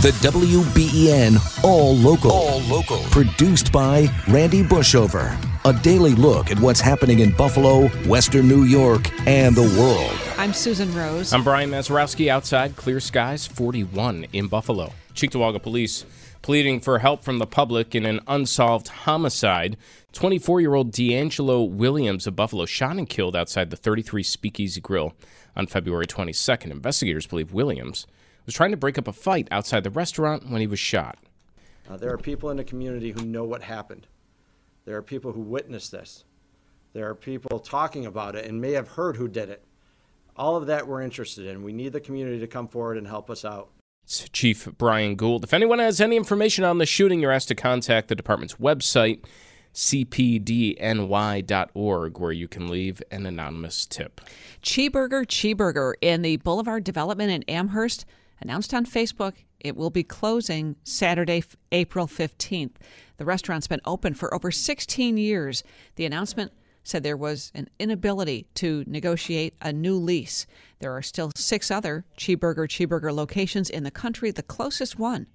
The WBEN All Local. All Local. Produced by Randy Bushover. A daily look at what's happening in Buffalo, Western New York, and the world. I'm Susan Rose. I'm Brian Mazurowski. Outside, clear skies, 41 in Buffalo. Cheektowaga police pleading for help from the public in an unsolved homicide. 24 year old D'Angelo Williams of Buffalo shot and killed outside the 33 Speakeasy Grill on February 22nd. Investigators believe Williams was trying to break up a fight outside the restaurant when he was shot. Uh, there are people in the community who know what happened. There are people who witnessed this. There are people talking about it and may have heard who did it. All of that we're interested in. We need the community to come forward and help us out. It's Chief Brian Gould. If anyone has any information on the shooting, you're asked to contact the department's website, cpdny.org, where you can leave an anonymous tip. Cheeburger Cheeburger in the Boulevard Development in Amherst announced on Facebook it will be closing Saturday, April 15th. The restaurant's been open for over 16 years. The announcement said there was an inability to negotiate a new lease. There are still six other Cheeburger Cheeburger locations in the country, the closest one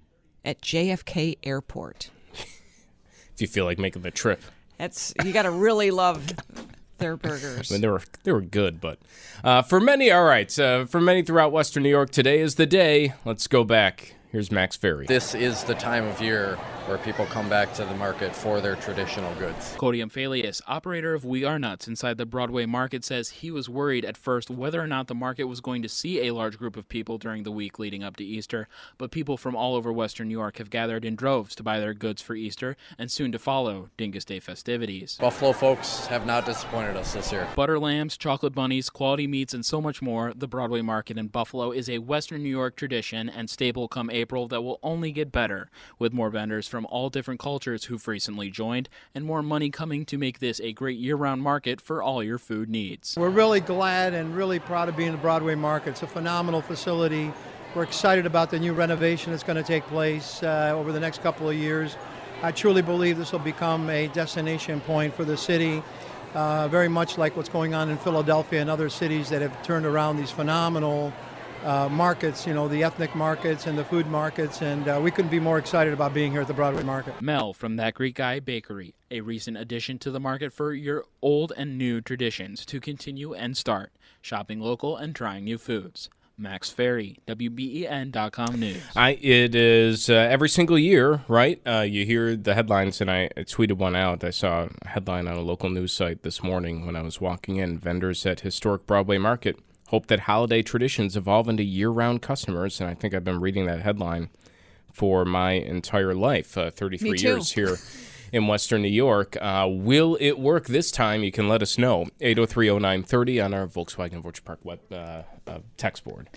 at JFK Airport. if you feel like making the trip. That's you got to really love their burgers. I mean, they were they were good, but uh, for many, all right. Uh, for many throughout Western New York, today is the day. Let's go back. Here's Max Ferry. This is the time of year where people come back to the market for their traditional goods. Cody Amphalius, operator of We Are Nuts inside the Broadway market, says he was worried at first whether or not the market was going to see a large group of people during the week leading up to Easter, but people from all over Western New York have gathered in droves to buy their goods for Easter and soon to follow Dyngus Day festivities. Buffalo folks have not disappointed us this year. Butter lambs, chocolate bunnies, quality meats, and so much more, the Broadway market in Buffalo is a Western New York tradition and staple come April that will only get better, with more vendors from all different cultures who've recently joined, and more money coming to make this a great year round market for all your food needs. We're really glad and really proud of being in the Broadway market. It's a phenomenal facility. We're excited about the new renovation that's going to take place uh, over the next couple of years. I truly believe this will become a destination point for the city. Uh, very much like what's going on in Philadelphia and other cities that have turned around these phenomenal uh, markets, you know, the ethnic markets and the food markets, and uh, we couldn't be more excited about being here at the Broadway Market. Mel from That Greek Guy Bakery, a recent addition to the market for your old and new traditions to continue and start shopping local and trying new foods. Max Ferry, WBEN.com News. I, it is uh, every single year, right? Uh, you hear the headlines, and I, I tweeted one out. I saw a headline on a local news site this morning when I was walking in. Vendors at historic Broadway Market hope that holiday traditions evolve into year round customers. And I think I've been reading that headline for my entire life uh, 33 years here in Western New York. Uh, will it work this time? You can let us know. 8030930 on our Volkswagen Orchard Park web uh, uh, text board.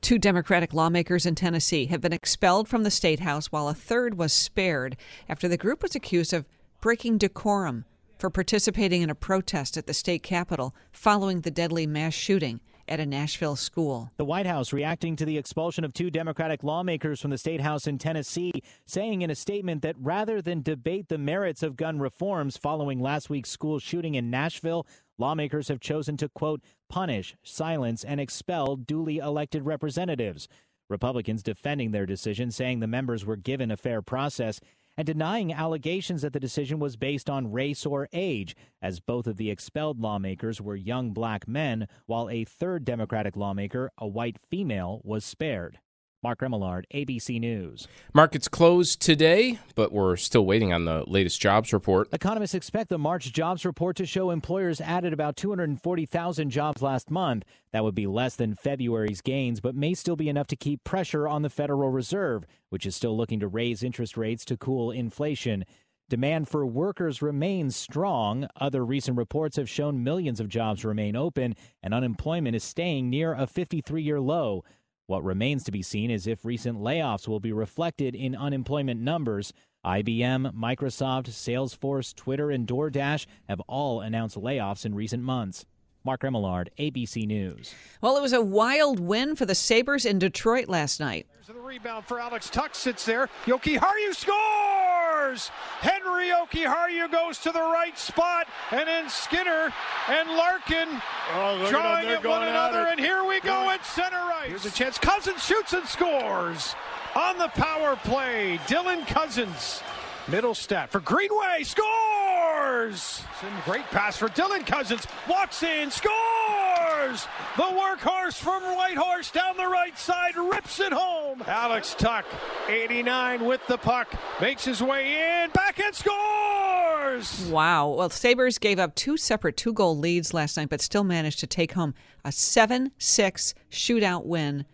Two Democratic lawmakers in Tennessee have been expelled from the State House while a third was spared after the group was accused of breaking decorum for participating in a protest at the state capitol following the deadly mass shooting at a Nashville school. The White House reacting to the expulsion of two Democratic lawmakers from the State House in Tennessee, saying in a statement that rather than debate the merits of gun reforms following last week's school shooting in Nashville, lawmakers have chosen to, quote, punish, silence, and expel duly elected representatives. Republicans defending their decision, saying the members were given a fair process and denying allegations that the decision was based on race or age, as both of the expelled lawmakers were young black men, while a third Democratic lawmaker, a white female, was spared. Mark Remillard, ABC News. Markets closed today, but we're still waiting on the latest jobs report. Economists expect the March jobs report to show employers added about 240,000 jobs last month. That would be less than February's gains, but may still be enough to keep pressure on the Federal Reserve, which is still looking to raise interest rates to cool inflation. Demand for workers remains strong. Other recent reports have shown millions of jobs remain open, and unemployment is staying near a 53 year low. What remains to be seen is if recent layoffs will be reflected in unemployment numbers. IBM, Microsoft, Salesforce, Twitter, and DoorDash have all announced layoffs in recent months. Mark Remillard, ABC News. Well, it was a wild win for the Sabres in Detroit last night. There's the rebound for Alex Tuch sits there. Jokiharju scores! Henri Jokiharju goes to the right spot, and then Skinner and Larkin oh, drawing at, at one another, and here we go at center right. Here's a chance. Cozens shoots and scores. on the power play. Dylan Cozens, Middle stat for Greenway. Scores! Great pass for Dylan Cozens. Walks in. Scores! The workhorse from Whitehorse down the right side rips it home. Alex Tuch, 89 with the puck. Makes his way in. Back and scores! Wow. Well, Sabres gave up two separate two goal leads last night, but still managed to take home a 7 6 shootout win.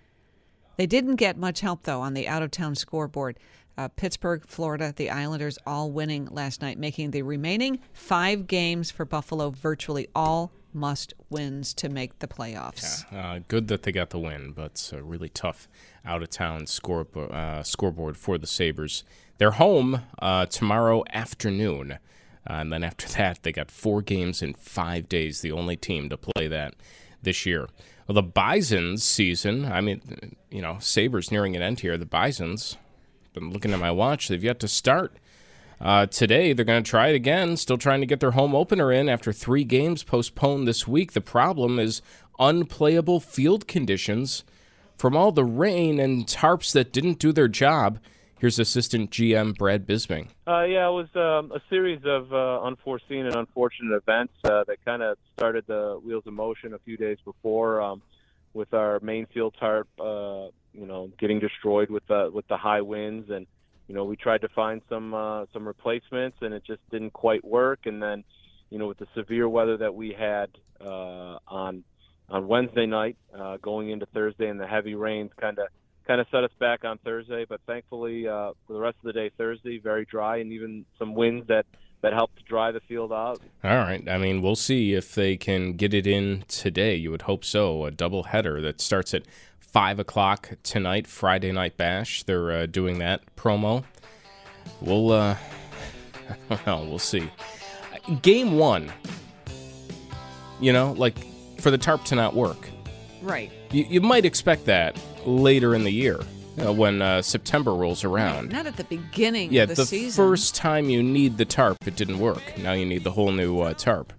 They didn't get much help, though, on the out of town scoreboard. Uh, Pittsburgh, Florida, the Islanders all winning last night, making the remaining five games for Buffalo virtually all must wins to make the playoffs. Yeah, uh, good that they got the win, but a really tough out of town score, uh, scoreboard for the Sabres. They're home uh, tomorrow afternoon. Uh, and then after that, they got four games in five days, the only team to play that this year. Well, the Bisons season, I mean, you know, Sabres nearing an end here. The Bisons, been looking at my watch. They've yet to start. Uh, today, they're going to try it again, still trying to get their home opener in after three games postponed this week. The problem is unplayable field conditions from all the rain and tarps that didn't do their job. Here's assistant GM Brad Bisming. Uh, yeah, it was um, a series of uh, unforeseen and unfortunate events uh, that kind of started the wheels of motion a few days before um, with our main field tarp uh, you know getting destroyed with the with the high winds and you know we tried to find some uh, some replacements and it just didn't quite work. And then you know with the severe weather that we had uh, on on Wednesday night uh, going into Thursday and the heavy rains kind of kind of set us back on Thursday. But thankfully uh, for the rest of the day Thursday very dry and even some winds that that helped dry the field out. All right. I mean, we'll see if they can get it in today. You would hope so. A double header that starts at five o'clock tonight, Friday Night Bash. They're uh, doing that promo. We'll, uh, I don't know. We'll see. Game one. You know, like for the tarp to not work. Right. You, you might expect that later in the year. Uh, when uh, September rolls around. Not at the beginning yeah, of the, the season. first time you need the tarp, it didn't work. Now you need the whole new uh, tarp.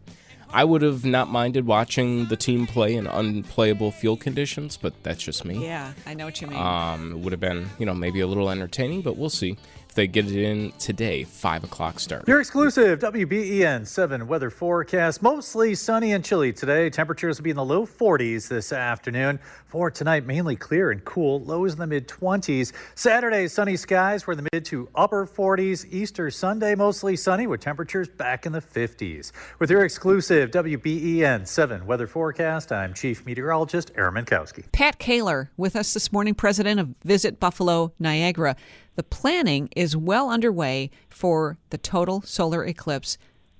I would have not minded watching the team play in unplayable field conditions, but that's just me. Yeah, I know what you mean. Um, it would have been, you know, maybe a little entertaining, but we'll see they get it in today, 5 o'clock start. Your exclusive WBEN 7 weather forecast. Mostly sunny and chilly today. Temperatures will be in the low 40s this afternoon. For tonight, mainly clear and cool. Lows in the mid 20s. Saturday, sunny skies. We're in the mid to upper 40s. Easter Sunday, mostly sunny with temperatures back in the 50s. With your exclusive WBEN 7 weather forecast, I'm Chief Meteorologist Aaron Mentkowski. Pat Kaler with us this morning, president of Visit Buffalo Niagara. The planning is well underway for the total solar eclipse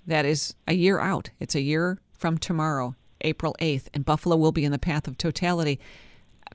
that is a year out. It's a year from tomorrow, April 8th, and Buffalo will be in the path of totality.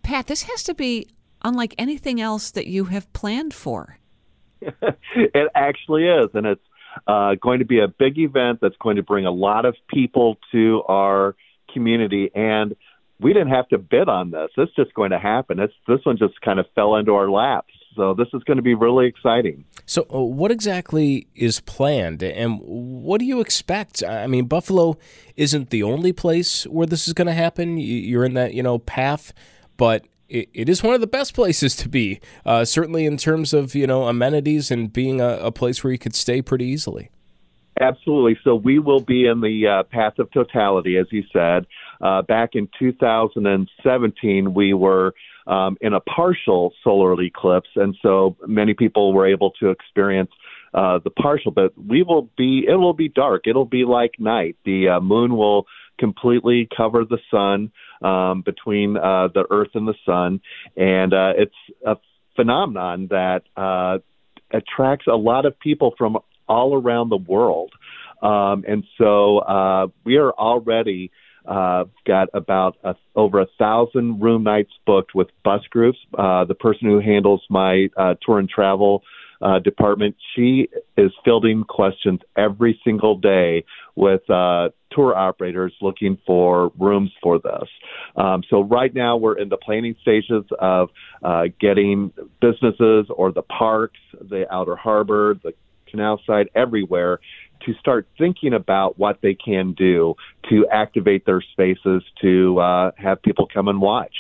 Pat, this has to be unlike anything else that you have planned for. it actually is, and it's uh, going to be a big event that's going to bring a lot of people to our community. And we didn't have to bid on this. It's just going to happen. It's, this one just kind of fell into our laps. So this is going to be really exciting. So, uh, what exactly is planned, and what do you expect? I mean, Buffalo isn't the only place where this is going to happen. You're in that you know path, but it, it is one of the best places to be. Uh, certainly in terms of you know amenities and being a, a, place where you could stay pretty easily. Absolutely. So we will be in the uh, path of totality, as you said. Uh, back in 2017, we were um, in a partial solar eclipse, and so many people were able to experience uh, the partial. But we will be it will be dark. It'll be like night. The uh, moon will completely cover the sun um, between uh, the Earth and the sun, and uh, it's a phenomenon that uh, attracts a lot of people from all around the world. Um, and so uh, we are already uh, got about a, over a thousand room nights booked with bus groups. Uh, the person who handles my uh, tour and travel uh, department, she is fielding questions every single day with uh, tour operators looking for rooms for this. Um, so right now we're in the planning stages of uh, getting businesses or the parks, the outer harbor, the canal side, everywhere to start thinking about what they can do to activate their spaces to uh, have people come and watch.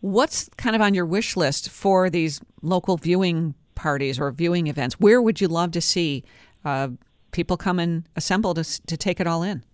What's kind of on your wish list for these local viewing parties or viewing events? Where would you love to see uh, people come and assemble to, to take it all in?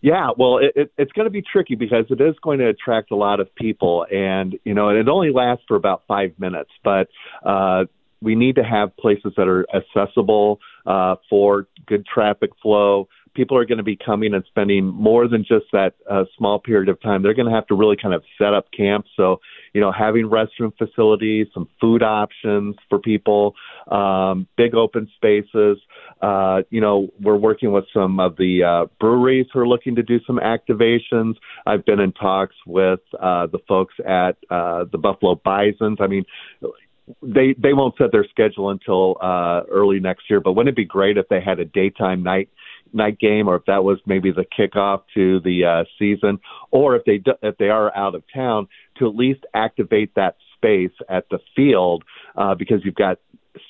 Yeah, well, it, it, it's going to be tricky because it is going to attract a lot of people, and you know, it only lasts for about five minutes. But uh, we need to have places that are accessible uh, for good traffic flow. People are going to be coming and spending more than just that uh, small period of time. They're going to have to really kind of set up camp. So you know, having restroom facilities, some food options for people, um, big open spaces. Uh, you know, we're working with some of the uh, breweries who are looking to do some activations. I've been in talks with uh, the folks at uh, the Buffalo Bisons. I mean, they they won't set their schedule until uh, early next year. But wouldn't it be great if they had a daytime night night game, or if that was maybe the kickoff to the uh, season, or if they do, if they are out of town, to at least activate that space at the field uh, because you've got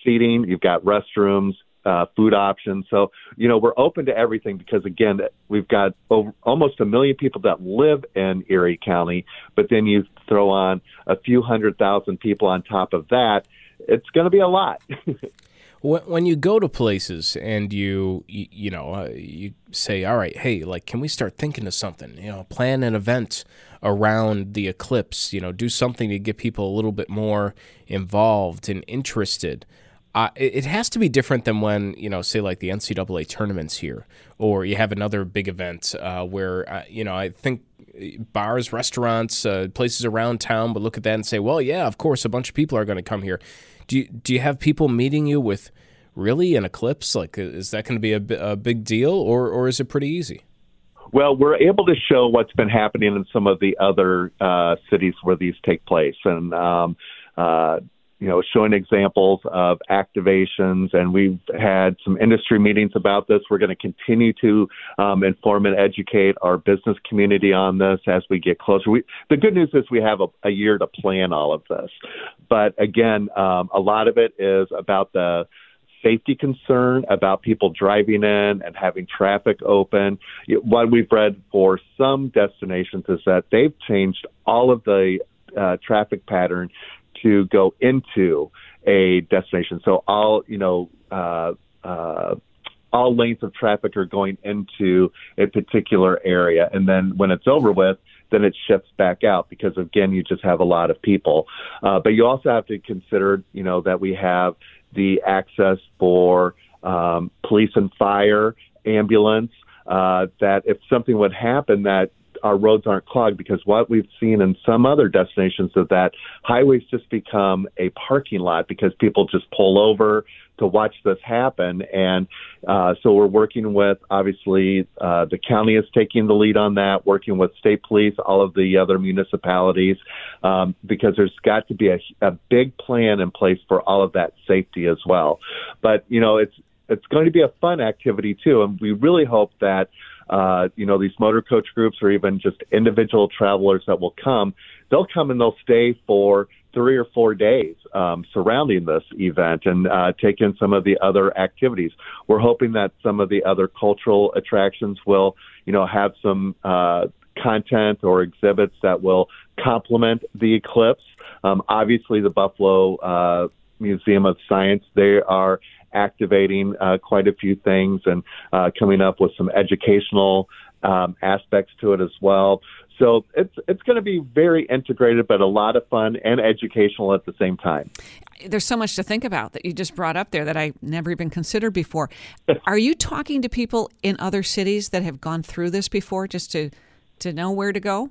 seating, you've got restrooms, uh, food options. So, you know, we're open to everything because, again, we've got over, almost a million people that live in Erie County, but then you throw on a few hundred thousand people on top of that, it's going to be a lot. when you go to places and you you, you know uh, you say all right hey like can we start thinking of something you know plan an event around the eclipse you know do something to get people a little bit more involved and interested uh, it, has to be different than when you know say like the ncaa tournaments here or you have another big event uh, where uh, you know i think bars restaurants uh, places around town would look at that and say well yeah of course a bunch of people are going to come here do you, do you have people meeting you with really an eclipse? Like, is that going to be a, a big deal, or or is it pretty easy? Well, we're able to show what's been happening in some of the other uh, cities where these take place, and um, uh, you know, showing examples of activations, and we've had some industry meetings about this. We're going to continue to um, inform and educate our business community on this as we get closer. We, the good news is we have a, a year to plan all of this, but again, um, a lot of it is about the safety concern about people driving in and having traffic open. What we've read for some destinations is that they've changed all of the uh, traffic pattern to go into a destination. So all you know, uh, uh, all lanes of traffic are going into a particular area, and then when it's over with, then it shifts back out because again, you just have a lot of people. Uh, but you also have to consider, you know, that we have the access for um, police and fire, ambulance. Uh, that if something would happen, that our roads aren't clogged because what we've seen in some other destinations is that highways just become a parking lot because people just pull over to watch this happen. And uh, so we're working with, obviously, uh, the county is taking the lead on that, working with state police, all of the other municipalities, um, because there's got to be a, a big plan in place for all of that safety as well. But, you know, it's, it's going to be a fun activity too, and we really hope that uh, you know, these motor coach groups or even just individual travelers that will come, they'll come and they'll stay for three or four days um, surrounding this event and uh, take in some of the other activities. We're hoping that some of the other cultural attractions will, you know, have some uh, content or exhibits that will complement the eclipse. Um, obviously, the Buffalo uh, Museum of Science, they are activating uh, quite a few things and uh, coming up with some educational um, aspects to it as well. So it's it's going to be very integrated, but a lot of fun and educational at the same time. There's so much to think about that you just brought up there that I never even considered before. Are you talking to people in other cities that have gone through this before, just to to know where to go?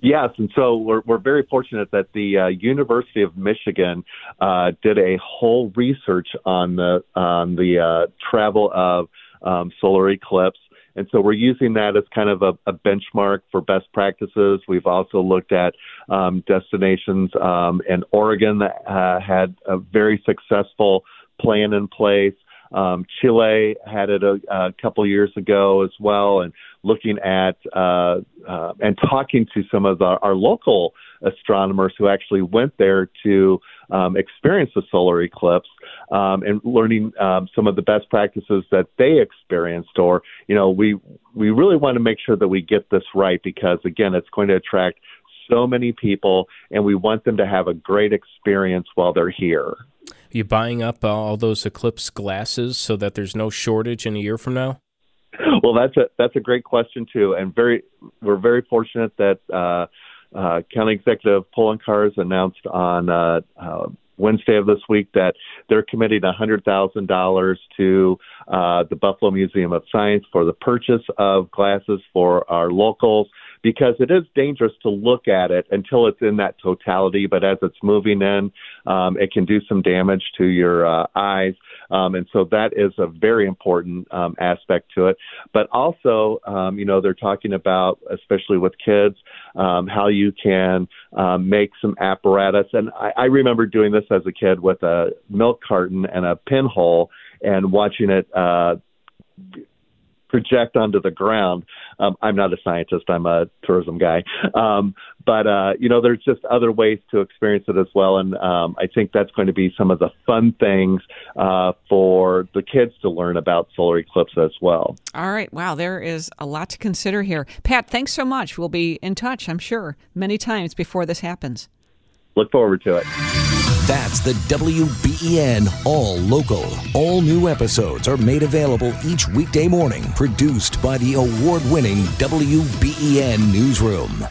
Yes, and so we're we're very fortunate that the uh, University of Michigan uh, did a whole research on the on the uh, travel of um, solar eclipse. And so we're using that as kind of a, a benchmark for best practices. We've also looked at um, destinations um, in Oregon that uh, had a very successful plan in place. Um, Chile had it a, a couple years ago as well, and looking at uh, uh, and talking to some of the, our local astronomers who actually went there to um, experience the solar eclipse um, and learning um, some of the best practices that they experienced. Or, you know, we we really want to make sure that we get this right because again, it's going to attract so many people, and we want them to have a great experience while they're here. Are you buying up all those Eclipse glasses so that there's no shortage in a year from now? Well, that's a that's a great question too, and very we're very fortunate that uh, uh, County Executive Poloncarz announced on uh, uh, Wednesday of this week that they're committing $100,000 to uh, the Buffalo Museum of Science for the purchase of glasses for our locals because it is dangerous to look at it until it's in that totality. But as it's moving in, um, it can do some damage to your uh, eyes. Um, and so that is a very important um, aspect to it. But also, um, you know, they're talking about, especially with kids, um, how you can um, make some apparatus. And I, I remember doing this as a kid with a milk carton and a pinhole and watching it. Uh, project onto the ground. Um, I'm not a scientist; I'm a tourism guy. Um, but uh, you know, there's just other ways to experience it as well, and um, I think that's going to be some of the fun things uh, for the kids to learn about solar eclipse as well. All right, wow, there is a lot to consider here. Pat, thanks so much. We'll be in touch, I'm sure, many times before this happens. Look forward to it. That's the WBEN All Local. All new episodes are made available each weekday morning, produced by the award winning WBEN Newsroom.